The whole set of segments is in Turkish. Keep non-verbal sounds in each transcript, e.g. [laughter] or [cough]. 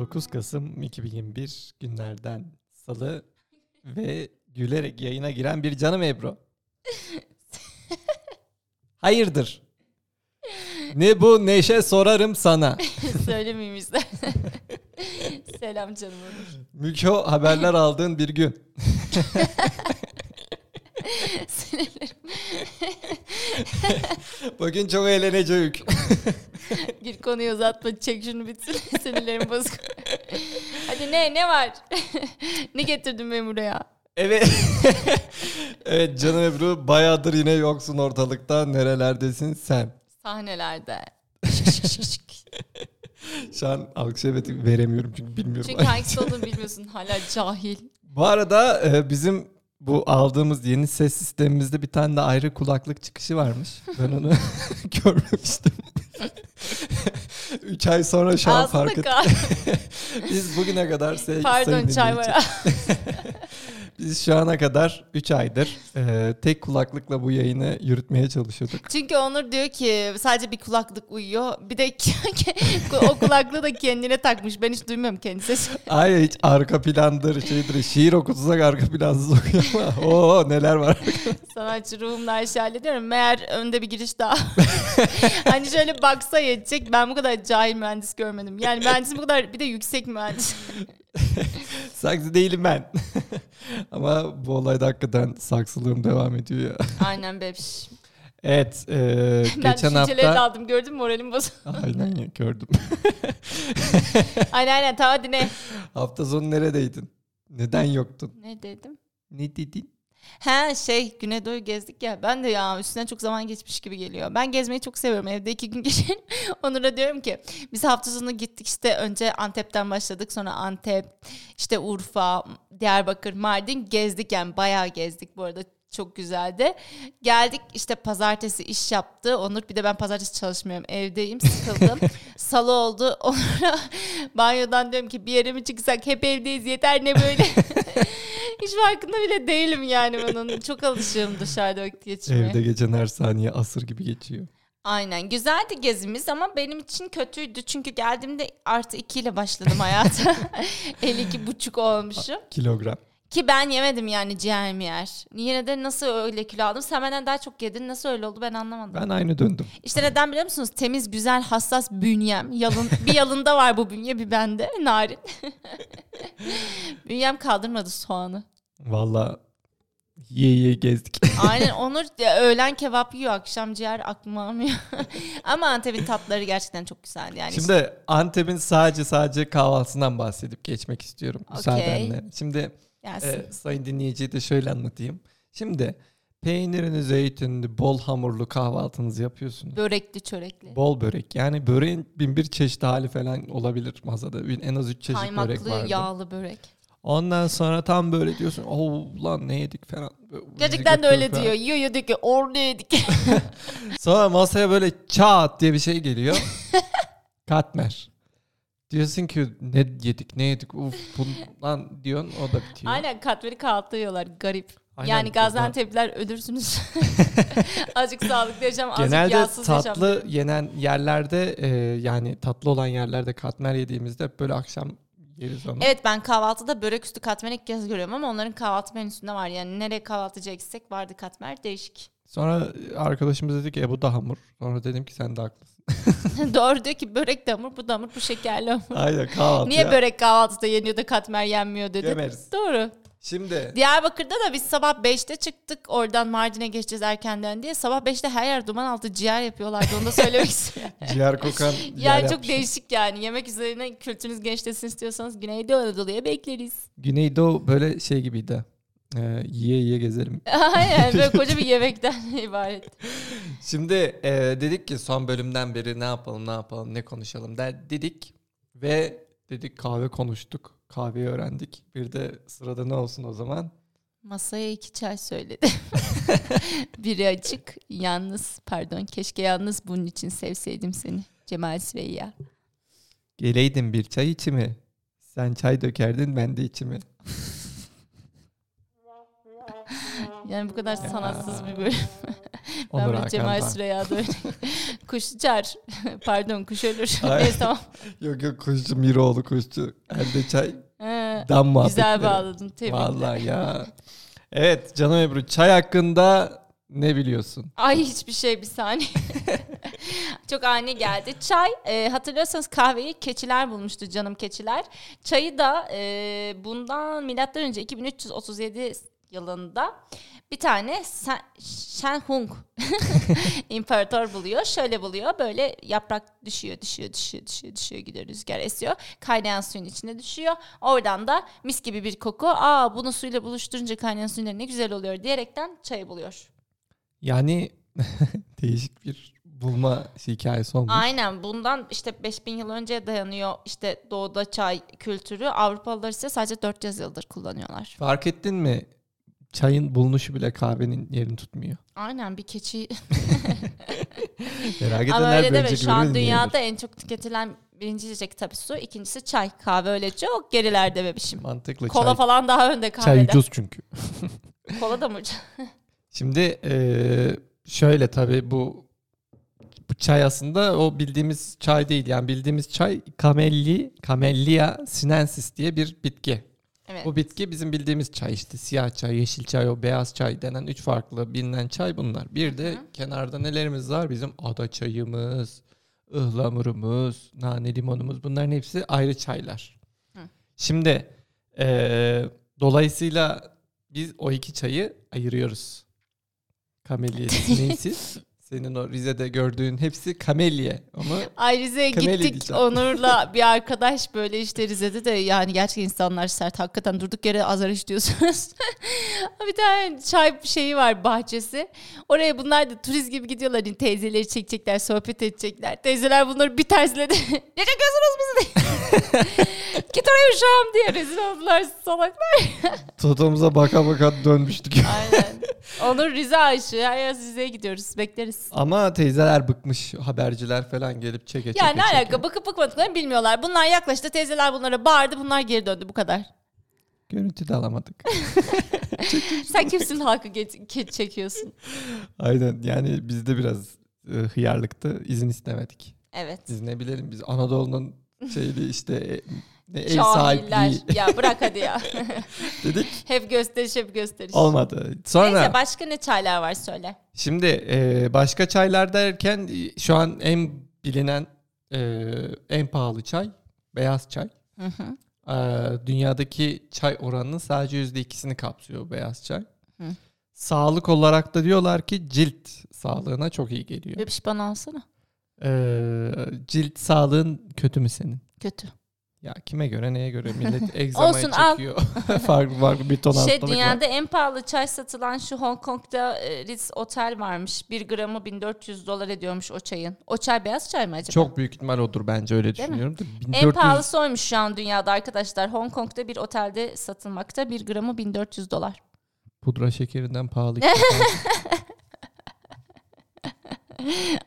9 Kasım 2021 günlerden salı [laughs] ve gülerek yayına giren bir canım Ebru. Hayırdır? Ne bu neşe sorarım sana. [laughs] Söylemeyeyim istersen. [laughs] Selam canım Onur. Mükho haberler aldığın bir gün. Sinirlerim. Bugün çok eğlenecek. [laughs] Gir konuyu uzatma. Çek şunu bitsin. [laughs] Sinirlerim bozuk. Hadi ne ne var? [laughs] ne getirdin beni buraya? Evet. evet canım Ebru bayağıdır yine yoksun ortalıkta. Nerelerdesin sen? Sahnelerde. Şu an alkış veremiyorum çünkü bilmiyorum. Çünkü hangisi olduğunu bilmiyorsun. Hala cahil. Bu arada e, bizim bu aldığımız yeni ses sistemimizde bir tane de ayrı kulaklık çıkışı varmış. Ben onu [laughs] görmemiştim. Üç ay sonra şu an fark ettim. [laughs] Biz bugüne kadar se- Pardon çay var. [laughs] Biz şu ana kadar 3 aydır e, tek kulaklıkla bu yayını yürütmeye çalışıyorduk. Çünkü Onur diyor ki sadece bir kulaklık uyuyor. Bir de o kulaklığı da kendine takmış. Ben hiç duymuyorum kendi sesini. Ay hiç arka plandır şeydir şiir okutsak arka plansız okuyor ama oo neler var. [laughs] Sanatçı ruhumla her şeyi hallediyorum. Meğer önde bir giriş daha. [laughs] hani şöyle baksa yetecek. Ben bu kadar cahil mühendis görmedim. Yani mühendisim bu kadar bir de yüksek mühendis. [laughs] Saksı değilim ben. [laughs] ama bu olayda hakikaten saksılığım devam ediyor ya. [laughs] Aynen bebiş. Evet e, Ben geçen hafta... daldım. Gördün mü moralim bozuldu. Aynen ya gördüm. aynen aynen tamam hadi ne? hafta sonu neredeydin? Neden yoktun? Ne dedim? Ne dedin? Ha şey Güneydoğu gezdik ya. Ben de ya üstünden çok zaman geçmiş gibi geliyor. Ben gezmeyi çok seviyorum. Evde iki gün [laughs] geçelim. Onur'a diyorum ki biz hafta sonu gittik işte önce Antep'ten başladık. Sonra Antep, işte Urfa, Diyarbakır, Mardin gezdik yani bayağı gezdik bu arada. Çok güzeldi. Geldik işte pazartesi iş yaptı. Onur bir de ben pazartesi çalışmıyorum. Evdeyim sıkıldım. [laughs] Salı oldu. Onur'a [laughs] banyodan diyorum ki bir yere mi çıksak hep evdeyiz yeter ne böyle. Hiç farkında bile değilim yani bunun. Çok alışığım dışarıda vakit geçirmeye. Evde geçen her saniye asır gibi geçiyor. Aynen. Güzeldi gezimiz ama benim için kötüydü. Çünkü geldiğimde artı 2 ile başladım hayata. [laughs] [laughs] 52 buçuk olmuşum. Kilogram. Ki ben yemedim yani ciğer yer. Yine de nasıl öyle kilo aldım? Sen benden daha çok yedin. Nasıl öyle oldu ben anlamadım. Ben aynı döndüm. İşte neden biliyor musunuz? Temiz, güzel, hassas bünyem. Yalın, [laughs] bir yalında var bu bünye bir bende. Narin. [laughs] bünyem kaldırmadı soğanı. Valla yiye yiye gezdik. [laughs] Aynen Onur öğlen kebap yiyor, akşam ciğer aklıma almıyor. Ama Antep'in tatları gerçekten çok güzeldi. Yani Şimdi Antep'in sadece sadece kahvaltısından bahsedip geçmek istiyorum Okey. müsaadenle. Şimdi Gelsin. e, sayın dinleyiciye de şöyle anlatayım. Şimdi peynirini, zeytinli, bol hamurlu kahvaltınızı yapıyorsunuz. Börekli, çörekli. Bol börek. Yani böreğin bin bir çeşit hali falan olabilir masada. En az üç çeşit börek Kaymaklı, vardı. yağlı börek. Ondan sonra tam böyle diyorsun. Oh lan ne yedik falan. Gerçekten de öyle yapıyor diyor. Yiyor yiyor diyor ki orada yedik. falan. [laughs] Sonra masaya böyle çat diye bir şey geliyor. [laughs] Katmer. Diyorsun ki ne yedik ne yedik uf [laughs] bundan diyorsun o da bitiyor. Aynen katveri kahvaltı yiyorlar garip. Aynen, yani Gaziantep'liler ölürsünüz. [laughs] [laughs] azıcık sağlıklı yaşam, azıcık Genelde yağsız yaşam. tatlı yenen yerlerde e, yani tatlı olan yerlerde katmer yediğimizde böyle akşam yeriz onu. Evet ben kahvaltıda börek üstü katmer ilk kez görüyorum ama onların kahvaltı menüsünde var. Yani nereye kahvaltıcı eksik vardı katmer değişik. Sonra arkadaşımız dedi ki e bu da hamur. Sonra dedim ki sen de haklısın. [laughs] Doğru diyor ki börek de hamur bu da hamur bu şekerli hamur. Aynen kahvaltı Niye börek kahvaltıda yeniyor da katmer yenmiyor dedi. Yemeriz. Doğru. Şimdi Diyarbakır'da da biz sabah 5'te çıktık. Oradan Mardin'e geçeceğiz erkenden diye. Sabah 5'te her yer duman altı ciğer yapıyorlardı. Onu da söylemek [laughs] istiyorum. ciğer kokan [laughs] yer yani çok yapmışlar. değişik yani. Yemek üzerine kültürünüz gençleşsin istiyorsanız Güneydoğu Anadolu'ya bekleriz. Güneydoğu böyle şey gibiydi. Ee, yiye yiye gezelim. [laughs] Aynen böyle koca bir yemekten ibaret. Şimdi e, dedik ki son bölümden beri ne yapalım ne yapalım ne konuşalım der dedik ve dedik kahve konuştuk. Kahveyi öğrendik. Bir de sırada ne olsun o zaman? Masaya iki çay söyledim. [laughs] Biri açık, yalnız, pardon keşke yalnız bunun için sevseydim seni. Cemal Süreyya. Geleydin bir çay içimi. Sen çay dökerdin ben de içimi. Yani bu kadar sanatsız bir bölüm. [laughs] Onur ben Cemal Doğan. Süreyya'da öyle. [laughs] kuş uçar. [laughs] Pardon kuş ölür. Neyse tamam. [laughs] Yok yok kuşçu Miroğlu kuşçu. Elde çay. Dam muhabbetleri. güzel bağladın. Tebrikler. Vallahi ya. Evet canım Ebru çay hakkında ne biliyorsun? Ay hiçbir şey bir saniye. Çok ani geldi. Çay e, hatırlıyorsanız kahveyi keçiler bulmuştu canım keçiler. Çayı da e, bundan milattan önce 2337 yılında bir tane Sen, Shenhung [laughs] imparator buluyor. Şöyle buluyor. Böyle yaprak düşüyor, düşüyor, düşüyor, düşüyor, düşüyor gidiyor rüzgar esiyor. Kaynayan suyun içine düşüyor. Oradan da mis gibi bir koku. Aa bunu suyla buluşturunca kaynayan suyla ne güzel oluyor diyerekten çayı buluyor. Yani [laughs] değişik bir bulma hikayesi olmuş. Aynen bundan işte 5000 yıl önce dayanıyor işte doğuda çay kültürü. Avrupalılar ise sadece 400 yıldır kullanıyorlar. Fark ettin mi? Çayın bulunuşu bile kahvenin yerini tutmuyor. Aynen bir keçi. [laughs] Merak Ama öyle deme bence şu an dünyada en çok tüketilen birinci içecek tabii su. ikincisi çay. Kahve öyle çok gerilerde bebişim. Mantıklı Kola çay. falan daha önde Çay kahveden. ucuz çünkü. [laughs] Kola da mı ucuz? [laughs] Şimdi eee, şöyle tabii bu, bu çay aslında o bildiğimiz çay değil. Yani bildiğimiz çay Camelli, Camellia sinensis diye bir bitki. Evet. Bu bitki bizim bildiğimiz çay işte siyah çay, yeşil çay, o beyaz çay denen üç farklı bilinen çay bunlar. Bir de Hı. kenarda nelerimiz var? Bizim ada çayımız, ıhlamurumuz, nane limonumuz bunların hepsi ayrı çaylar. Hı. Şimdi eee, dolayısıyla biz o iki çayı ayırıyoruz. Camellia sinensis. [laughs] Senin o Rize'de gördüğün hepsi kamelye ama [laughs] Ay Rize'ye gittik diyeceğim. Onur'la [laughs] bir arkadaş böyle işte Rize'de de yani gerçekten insanlar sert hakikaten durduk yere azar işliyorsunuz. [laughs] bir tane çay şeyi var bahçesi. Oraya bunlar da turist gibi gidiyorlar. Yani teyzeleri çekecekler, sohbet edecekler. Teyzeler bunları bir tersledi. ne çekiyorsunuz bizi. Git oraya uşağım diye rezil oldular salaklar. Totomuza baka baka dönmüştük. [laughs] Aynen. Onur Rize aşığı. Her yaz Rize'ye gidiyoruz. Bekleriz. Ama teyzeler bıkmış haberciler falan gelip çeke çeke Ya ne çeke. alaka bakıp bakmadıklarını bilmiyorlar. Bunlar yaklaştı teyzeler bunlara bağırdı bunlar geri döndü bu kadar. Görüntü de alamadık. [laughs] Sen kimsin halkı ge- ge- çekiyorsun? Aynen yani bizde biraz e, hıyarlıktı. izin istemedik. Evet. Biz ne bilelim biz Anadolu'nun şeyli işte e, ev Cahiller. sahipliği Ya bırak hadi ya. [laughs] dedik. hep gösteriş hep gösteriş. Olmadı. Sonra Neyse başka ne çaylar var söyle. şimdi e, başka çaylar derken e, şu an en bilinen e, en pahalı çay beyaz çay. Hı hı. Ee, dünyadaki çay oranının sadece yüzde ikisini kapsıyor beyaz çay. Hı. Sağlık olarak da diyorlar ki cilt sağlığına çok iyi geliyor. Bebiş bana alsana. Ee, cilt sağlığın kötü mü senin? Kötü. Ya kime göre neye göre [laughs] millet egzamayı Olsun, çekiyor. [laughs] farklı farklı bir ton Şey dünyada var. en pahalı çay satılan şu Hong Kong'da e, Ritz Otel varmış. Bir gramı 1400 dolar ediyormuş o çayın. O çay beyaz çay mı acaba? Çok büyük ihtimal odur bence öyle Değil düşünüyorum. Da En 1400 pahalısı oymuş şu an dünyada arkadaşlar. Hong Kong'da bir otelde satılmakta. Bir gramı 1400 dolar. pudra şekerinden pahalı. [laughs]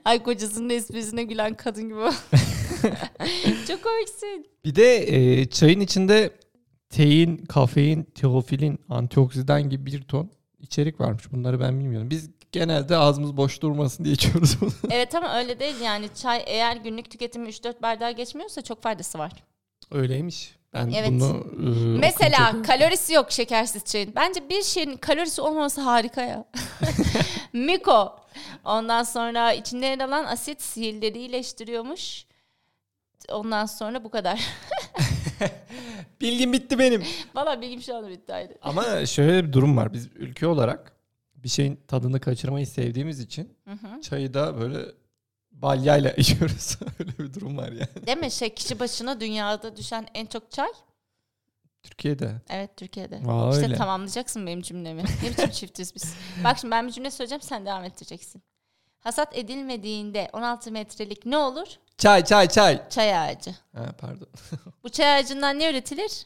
Ay kocasının esprisine gülen kadın gibi. [laughs] Çok komiksin. bir de e, çayın içinde tein, kafein, teofilin, antioksidan gibi bir ton içerik varmış. Bunları ben bilmiyorum. Biz genelde ağzımız boş durmasın diye içiyoruz bunu. [laughs] Evet ama öyle değil yani çay eğer günlük tüketimi 3-4 bardağı geçmiyorsa çok faydası var. Öyleymiş. Ben Evet. bunu e, Mesela okuyunca- kalorisi yok şekersiz çayın. Bence bir şeyin kalorisi olmaması harika ya. [laughs] Miko. Ondan sonra içinde yer alan asit sihirleri iyileştiriyormuş. Ondan sonra bu kadar. [laughs] bilgim bitti benim. Valla bilgim şu anda bitti ayrı. Ama şöyle bir durum var. Biz ülke olarak bir şeyin tadını kaçırmayı sevdiğimiz için Hı hı. çayı da böyle balyayla [laughs] içiyoruz. Öyle bir durum var yani. Değil mi? Şey, kişi başına dünyada düşen en çok çay. Türkiye'de. Evet Türkiye'de. Aa, işte öyle. tamamlayacaksın benim cümlemi. Ne biçim çiftiz biz. Bak şimdi ben bir cümle söyleyeceğim sen devam ettireceksin. Hasat edilmediğinde 16 metrelik ne olur? Çay çay çay. Çay ağacı. Ha, pardon. [laughs] Bu çay ağacından ne üretilir?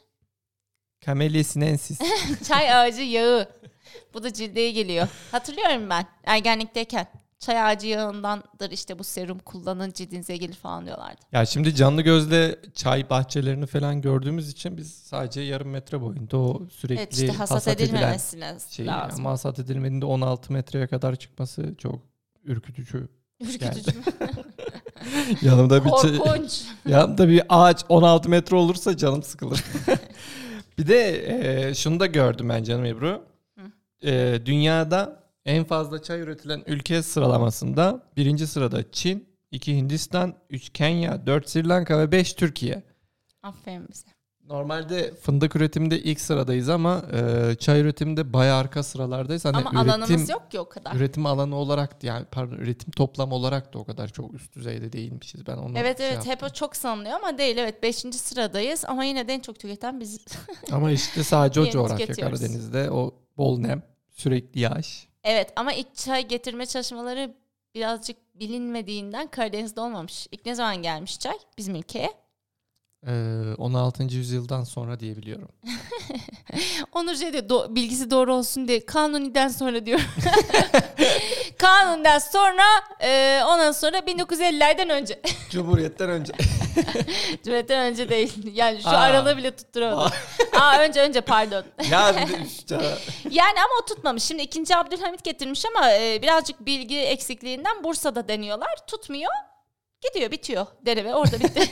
Camellia sinensis. [laughs] Çay ağacı yağı. Bu da cildeye geliyor. Hatırlıyorum ben ergenlikteyken. Çay ağacı yağındandır işte bu serum kullanın cildinize gelir falan diyorlardı. ya şimdi canlı gözle çay bahçelerini falan gördüğümüz için biz sadece yarım metre boyunda o sürekli Evet işte hasat, hasat edilen edilmemesi şey lazım. ama hasat edilmediğinde 16 metreye kadar çıkması çok ürkütücü. Ürkütücü. [laughs] Yanımda bir Korkunç. yanımda bir ağaç 16 metre olursa canım sıkılır. [laughs] bir de e, şunu da gördüm ben canım Ebru. E, dünyada en fazla çay üretilen ülke sıralamasında birinci sırada Çin, iki Hindistan, üç Kenya, dört Sri Lanka ve beş Türkiye. Aferin bize. Normalde fındık üretiminde ilk sıradayız ama e, çay üretiminde bayağı arka sıralardayız. Hani Ama üretim, alanımız yok ki o kadar. Üretim alanı olarak yani pardon üretim toplam olarak da o kadar çok üst düzeyde değilmişiz. Ben onu Evet şey evet yaptım. hep o çok sanılıyor ama değil evet 5. sıradayız ama yine de en çok tüketen biz. [laughs] Ama işte sadece o coğrafya. Karadeniz'de o bol nem, sürekli yağış. evet ama ilk çay getirme çalışmaları birazcık bilinmediğinden Karadeniz'de olmamış. İlk ne zaman gelmiş çay bizim ülkeye? Ee, 16. yüzyıldan sonra diye biliyorum. [laughs] Onur şey diyor do- bilgisi doğru olsun diye Kanuni'den sonra diyor. [laughs] Kanuni'den sonra e, ondan sonra 1950'lerden önce. [laughs] Cumhuriyetten önce. Cumhuriyet'ten önce değil. Yani şu Aa. aralığı bile tutturamadım. Aa önce önce pardon. ya işte, Yani ama o tutmamış. Şimdi ikinci Abdülhamit getirmiş ama e, birazcık bilgi eksikliğinden Bursa'da deniyorlar. Tutmuyor. Gidiyor bitiyor deneme orada bitti.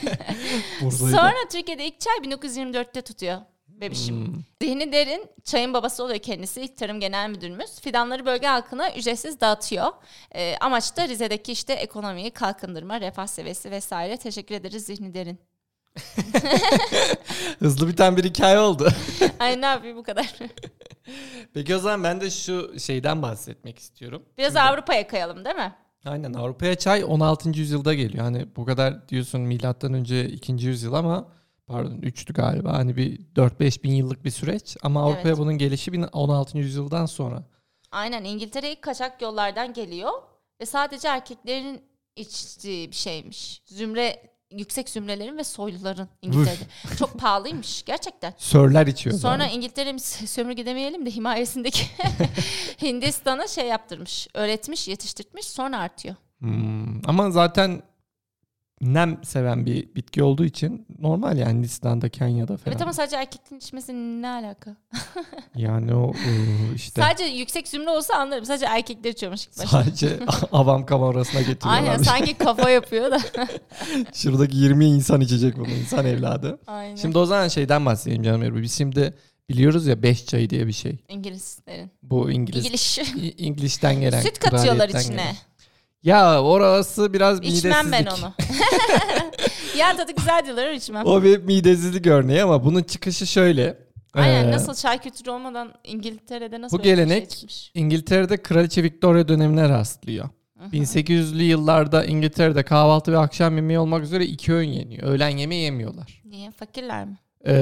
[laughs] Sonra Türkiye'de ilk çay 1924'te tutuyor bebişim. Hmm. Zihni Derin çayın babası oluyor kendisi. İlk Tarım Genel Müdürümüz. Fidanları bölge halkına ücretsiz dağıtıyor. E, amaç da Rize'deki işte ekonomiyi kalkındırma, refah seviyesi vesaire. Teşekkür ederiz Zihni Derin. [laughs] Hızlı biten bir hikaye oldu. [laughs] Ay ne yapayım bu kadar. Peki o zaman ben de şu şeyden bahsetmek istiyorum. Biraz Şimdi- Avrupa'ya kayalım değil mi? Aynen Avrupa'ya çay 16. yüzyılda geliyor. Hani bu kadar diyorsun milattan önce 2. yüzyıl ama pardon 3'tü galiba. Hani bir 4-5 bin yıllık bir süreç ama Avrupa'ya Evet. bunun gelişi bin- 16. yüzyıldan sonra. Aynen İngiltere ilk kaçak yollardan geliyor ve sadece erkeklerin içtiği bir şeymiş. Zümre yüksek zümrelerin ve soyluların İngiltere'de. Çok pahalıymış gerçekten. Sörler içiyor. Sonra zaten. İngiltere'miz sömürge demeyelim de himayesindeki [laughs] Hindistan'a şey yaptırmış, öğretmiş, yetiştirtmiş sonra artıyor. Hmm, Ama zaten nem seven bir bitki olduğu için normal yani Hindistan'da, Kenya'da falan. Evet ama sadece erkeklerin içmesi ne alaka? [laughs] Yani o e, işte Sadece yüksek zümre olsa anlarım. Sadece erkekler içiyormuş ilk başta. sadece [laughs] avam kamerasına Aynen getiriyorlar. sanki kafa yapıyor da. [laughs] Şuradaki 20 insan içecek bunu insan evladı. Aynen. Şimdi o zaman şeyden bahsedeyim canım Ebru. Biz şimdi biliyoruz ya 5 çayı diye bir şey. İngilizlerin. Bu İngiliz İngiliz. İ- İngiliz'ten gelen. Süt katıyorlar içine. gelen. Ya orası biraz İçmem ben midesizlik. onu. [laughs] ya tadı güzel diyorlar içmem. O bir midesizlik örneği ama bunun çıkışı şöyle. Aynen Ee, nasıl çay kültürü olmadan İngiltere'de nasıl bu bir gelenek- şey çıkmış? İngiltere'de Kraliçe Victoria dönemine rastlıyor. 1800'lü yıllarda İngiltere'de kahvaltı ve akşam yemeği olmak üzere iki öğün yeniyor. Öğlen yemeği yemiyorlar. Niye? Fakirler mi? Ee,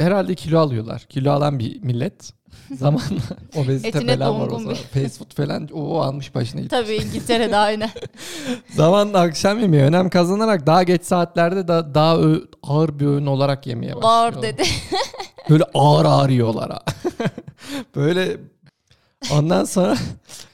herhalde kilo alıyorlar. Kilo alan bir millet. [laughs] Zamanla [laughs] obezite Etine falan var o zaman. Fast food falan o, almış başına gitmiş. Tabii İngiltere'de aynen. [laughs] Zamanla akşam yemeği önem kazanarak daha geç saatlerde da daha ö- ağır bir öğün olarak yemeye başlıyor. Var dedi. Böyle ağır ağır yiyorlar ha. Böyle ondan sonra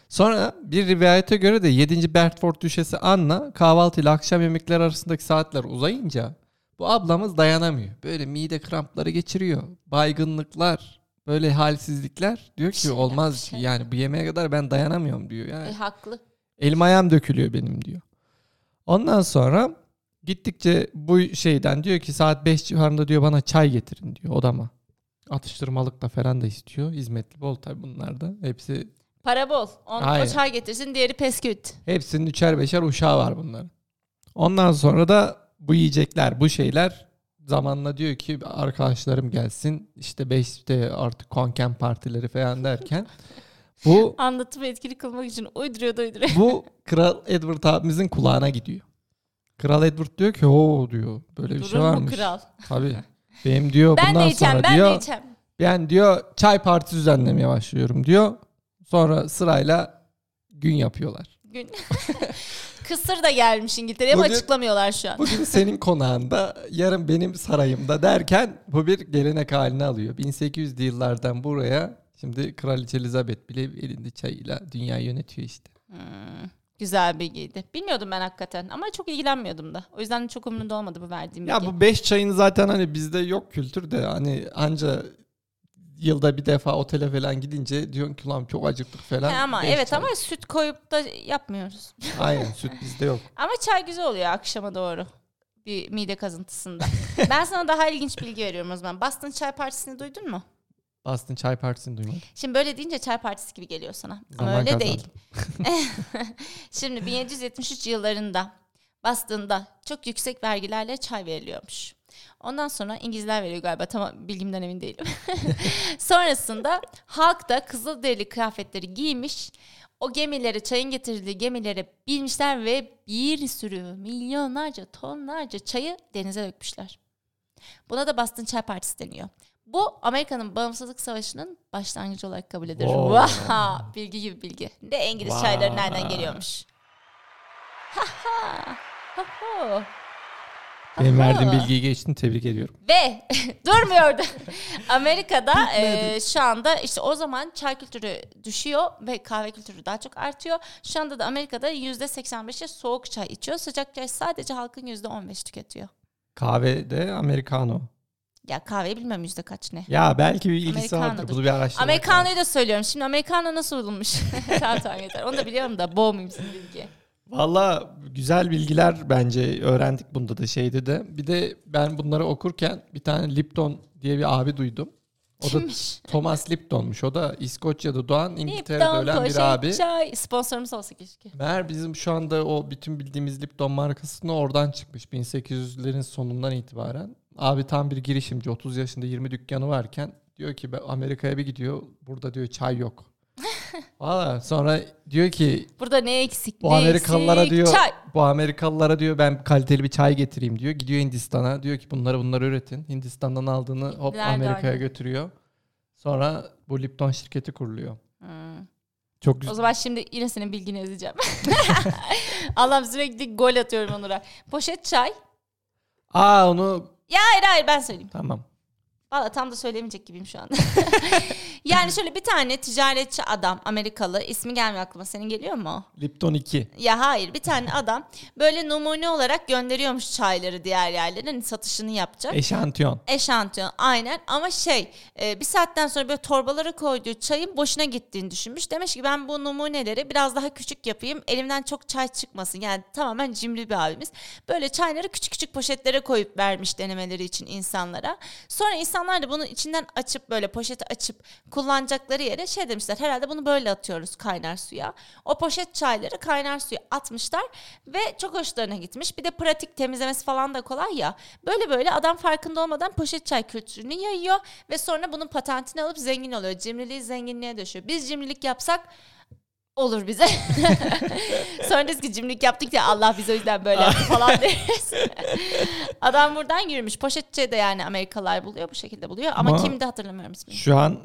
sonra bir rivayete göre de 7. Bertford Düşesi Anna kahvaltı ile akşam yemekleri arasındaki saatler uzayınca bu ablamız dayanamıyor. Böyle mide krampları geçiriyor. Baygınlıklar, böyle halsizlikler. Diyor ki olmaz şeyler. yani bu yemeğe kadar ben dayanamıyorum diyor. Yani e, haklı. Elim ayağım dökülüyor benim diyor. Ondan sonra gittikçe bu şeyden diyor ki saat 5 civarında diyor bana çay getirin diyor odama. Atıştırmalık da falan da istiyor. Hizmetli bol tabii bunlar da. Hepsi Para bol. On, o Aynen. çay getirsin diğeri pesküvit. hepsinin üçer beşer uşağı var bunların. Ondan sonra da bu yiyecekler, bu şeyler zamanla diyor ki arkadaşlarım gelsin işte 5'te artık konken partileri falan derken [laughs] bu Anlatımı etkili kılmak için uyduruyor da uyduruyor. Bu Kral Edward abimizin kulağına gidiyor. Kral Edward diyor ki o diyor böyle bir şey Durur varmış. kral? Tabii. Benim diyor Ben bundan de içem sonra ben diyor de içem. ben diyor çay partisi düzenlemeye başlıyorum diyor. Sonra sırayla gün yapıyorlar. Gün. [laughs] Kısır da gelmiş İngiltere'ye ama Bugün- açıklamıyorlar şu an. Bugün senin [laughs] konağında, yarın benim sarayımda derken bu bir gelenek haline alıyor. 1800'lü yıllardan buraya şimdi Kraliçe Elizabeth bile elinde çayıyla dünyayı yönetiyor işte. Hmm, güzel bilgiydi. Bilmiyordum ben hakikaten ama çok ilgilenmiyordum da. O yüzden çok umurumda olmadı bu verdiğim bilgi. Ya bu beş çayın zaten hani bizde yok kültür de hani anca yılda bir defa otele falan gidince diyorsun ki ulan çok acıktık falan. He ama Beş evet çay. ama süt koyup da yapmıyoruz. [laughs] Aynen süt bizde yok. [laughs] Ama çay güzel oluyor akşama doğru. Bir mide kazıntısında. [laughs] ben sana daha ilginç bilgi veriyorum o zaman. Boston Çay Partisi'ni duydun mu? Boston Çay Partisi'ni duymadım. Şimdi böyle deyince çay partisi gibi geliyor sana. Ama Zaman öyle kazandım. değil. Şimdi 1773 yıllarında Boston'da çok yüksek vergilerle çay veriliyormuş. Ondan sonra İngilizler veriyor galiba. Tam bilgimden emin değilim. [laughs] Sonrasında halk da kızılderili kıyafetleri giymiş. O gemilere, çayın getirildiği gemilere binmişler ve bir sürü milyonlarca, tonlarca çayı denize dökmüşler. Buna da Boston Çay Partisi deniyor. Bu Amerika'nın bağımsızlık savaşının başlangıcı olarak kabul edilir. Wow. Vaha, bilgi gibi bilgi. Ne İngiliz çayları nereden geliyormuş? Ha ha. Ha ha. Benim verdiğim bilgiyi geçtin tebrik ediyorum. Ve [laughs] durmuyordu. Amerika'da [laughs] e, şu anda işte o zaman çay kültürü düşüyor ve kahve kültürü daha çok artıyor. Şu anda da Amerika'da %85'i soğuk çay içiyor. Sıcak çay sadece halkın %15 tüketiyor. Kahve de Americano. Ya kahveyi bilmem yüzde kaç ne. Ya belki bir ilgisi vardır. Bunu bir araştırmak lazım. Amerikano'yu da söylüyorum. Şimdi Amerikano nasıl bulunmuş? [laughs] tamam tamam yeter. Onu da biliyorum da boğmayayım sizin bilgi. Valla güzel bilgiler bence öğrendik bunda da şeydi de. Bir de ben bunları okurken bir tane Lipton diye bir abi duydum. O da Kimmiş? Thomas Lipton'muş. O da İskoçya'da doğan İngiltere'de Lipton ölen bir poşet abi. çay. Sponsorumuz olsa keşke. Meğer bizim şu anda o bütün bildiğimiz Lipton markasını oradan çıkmış 1800'lerin sonundan itibaren. Abi tam bir girişimci 30 yaşında 20 dükkanı varken diyor ki Amerika'ya bir gidiyor burada diyor çay yok. [laughs] Valla sonra diyor ki Burada ne eksik bu ne Amerikalılara eksik? diyor Çay. bu Amerikalılara diyor ben kaliteli bir çay getireyim diyor. Gidiyor Hindistan'a diyor ki bunları bunları üretin. Hindistan'dan aldığını hop Nerede Amerika'ya aynı? götürüyor. Sonra bu Lipton şirketi kuruluyor. Hmm. Çok O güzel. zaman şimdi yine senin bilgini ezeceğim. [laughs] Allah'ım sürekli gol atıyorum Onur'a. Poşet çay. Aa onu Ya hayır hayır ben söyleyeyim. tamam. Valla tam da söylemeyecek gibiyim şu anda. [laughs] yani şöyle bir tane ticaretçi adam Amerikalı ismi gelmiyor aklıma senin geliyor mu? Lipton 2. Ya hayır bir tane adam böyle numune olarak gönderiyormuş çayları diğer yerlere hani satışını yapacak. Eşantiyon. Eşantiyon aynen ama şey e, bir saatten sonra böyle torbalara koyduğu çayın boşuna gittiğini düşünmüş. Demiş ki ben bu numuneleri biraz daha küçük yapayım elimden çok çay çıkmasın. Yani tamamen cimri bir abimiz. Böyle çayları küçük küçük poşetlere koyup vermiş denemeleri için insanlara. Sonra insanlar da bunu içinden açıp böyle poşeti açıp kullanacakları yere şey demişler herhalde bunu böyle atıyoruz kaynar suya. O poşet çayları kaynar suya atmışlar ve çok hoşlarına gitmiş. Bir de pratik temizlemesi falan da kolay ya. Böyle böyle adam farkında olmadan poşet çay kültürünü yayıyor ve sonra bunun patentini alıp zengin oluyor. Cimriliği zenginliğe döşüyor. Biz cimrilik yapsak olur bize. [laughs] Sonra deriz ki cimrilik yaptık ya Allah bize o yüzden böyle yaptı [laughs] falan deriz. [laughs] Adam buradan yürümüş. Poşetçi de yani Amerikalılar buluyor bu şekilde buluyor. Ama, Ama- kimdi hatırlamıyorum ismini. Şu an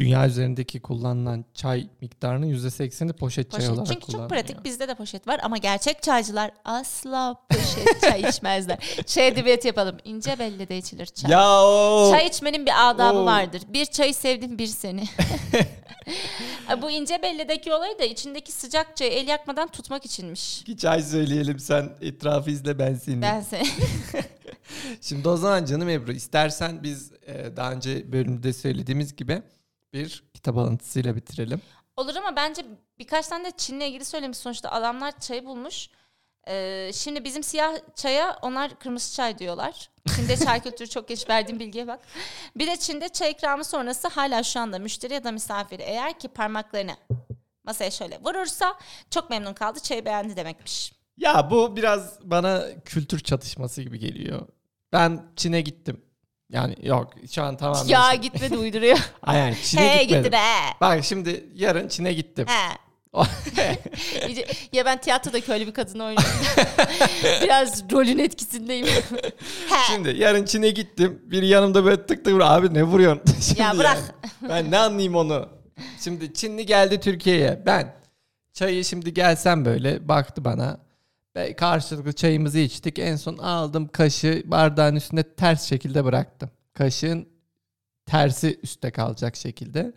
dünya üzerindeki kullanılan çay miktarının %80'i poşet çay Poşet. olarak Çünkü çok pratik bizde de poşet var ama gerçek çaycılar asla poşet [laughs] çay içmezler. Şey edebiyatı yapalım. İnce belli de içilir çay. Ya o. Çay içmenin bir adabı Oo. vardır. Bir çayı sevdim bir seni. [laughs] Bu ince belledeki olay da içindeki sıcak çayı el yakmadan tutmak içinmiş. İki çay söyleyelim sen etrafı izle ben seni. Ben seni. [laughs] Şimdi o zaman canım Ebru istersen biz e, daha önce bölümde söylediğimiz gibi bir kitap alıntısıyla bitirelim. Olur ama bence birkaç tane de Çin'le ilgili söylemiş. Sonuçta adamlar çayı bulmuş. Ee, şimdi bizim siyah çaya onlar kırmızı çay diyorlar. Çin'de çay [laughs] kültürü çok geç verdiğim bilgiye bak. Bir de Çin'de çay ikramı sonrası hala şu anda müşteri ya da misafiri eğer ki parmaklarını masaya şöyle vurursa çok memnun kaldı çayı beğendi demekmiş. Ya bu biraz bana kültür çatışması gibi geliyor. Ben Çin'e gittim. Yani yok şu an tamamen... Ya gitmedi uyduruyor. [laughs] Aynen Çin'e He gitmedim. gittin he. Bak şimdi yarın Çin'e gittim. He. [laughs] Ya ben tiyatrodaki öyle bir kadın oynuyorum. [laughs] Biraz rolün etkisindeyim. Şimdi yarın Çin'e gittim. Biri yanımda böyle tık tık. Abi ne vuruyorsun? Şimdi Ya bırak. yani. Ben ne anlayayım onu? Şimdi Çinli geldi Türkiye'ye. Ben çayı şimdi gelsem böyle baktı bana. Ve karşılıklı çayımızı içtik. En son aldım kaşığı bardağın üstünde ters şekilde bıraktım. Kaşığın tersi üstte kalacak şekilde.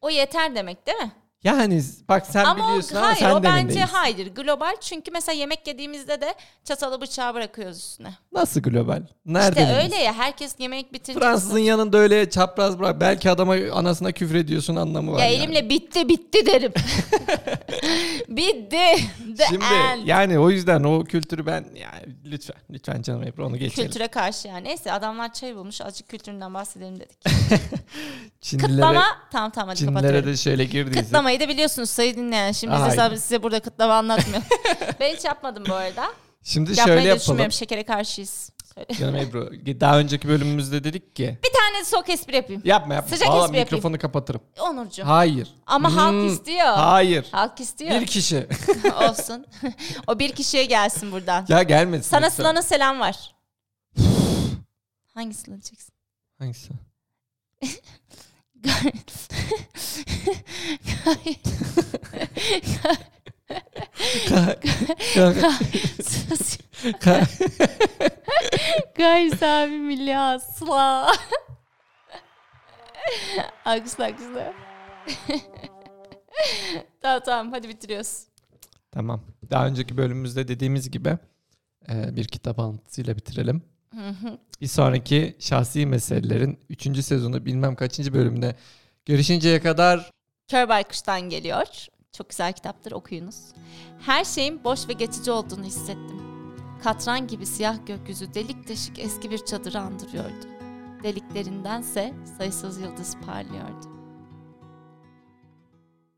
O yeter demek değil mi? Yani bak sen ama biliyorsun o, ama hayır sen o de bence emindeyiz. hayır global çünkü mesela yemek yediğimizde de çatalı bıçağı bırakıyoruz üstüne. Nasıl global? Nerede? işte öyle ya herkes yemek bitirince Fransızın yanında öyle çapraz bırak. Belki adama anasına küfür ediyorsun anlamı var. ya yani. elimle bitti bitti derim. [laughs] bitti. The Şimdi end. yani o yüzden o kültürü ben yani lütfen lütfen canım Ebru onu geçelim. Kültüre karşı yani. Neyse adamlar çay bulmuş azıcık kültüründen bahsedelim dedik. [laughs] [laughs] Çinlilere, Kıtlama tamam tamam hadi Çinlilere kapatıyorum. de şöyle girdiyse. Kıtlamayı da biliyorsunuz sayı dinleyen. Şimdi size, size burada kıtlama anlatmıyorum. [laughs] ben hiç yapmadım bu arada. Şimdi Yapmayı şöyle yapalım. Şekere karşıyız. Canım Ebru daha önceki bölümümüzde dedik ki Bir tane sok espri yapayım. yapma yapma. Sıcak Vallahi espri yapayım. mikrofonu kapatırım. Onurcuğum. Hayır. Ama halk Hmm, istiyor. Hayır. Halk istiyor. Bir kişi. [laughs] Olsun. o bir kişiye gelsin buradan. ya gelmesin. Sana. Sıla'nın selam var. Hangi Sıla diyeceksin? Hangisi? Guys abi milli asla. alkışla alkışla. tamam tamam hadi bitiriyoruz. tamam. Daha önceki bölümümüzde dediğimiz gibi e, bir kitap anlatısıyla bitirelim. Bir sonraki şahsi meselelerin 3. sezonu bilmem kaçıncı bölümde görüşünceye kadar Kör Baykuş'tan geliyor. Çok güzel kitaptır okuyunuz. Her şeyin boş ve geçici olduğunu hissettim. Katran gibi siyah gökyüzü delik deşik eski bir çadırı andırıyordu. Deliklerindense sayısız yıldız parlıyordu.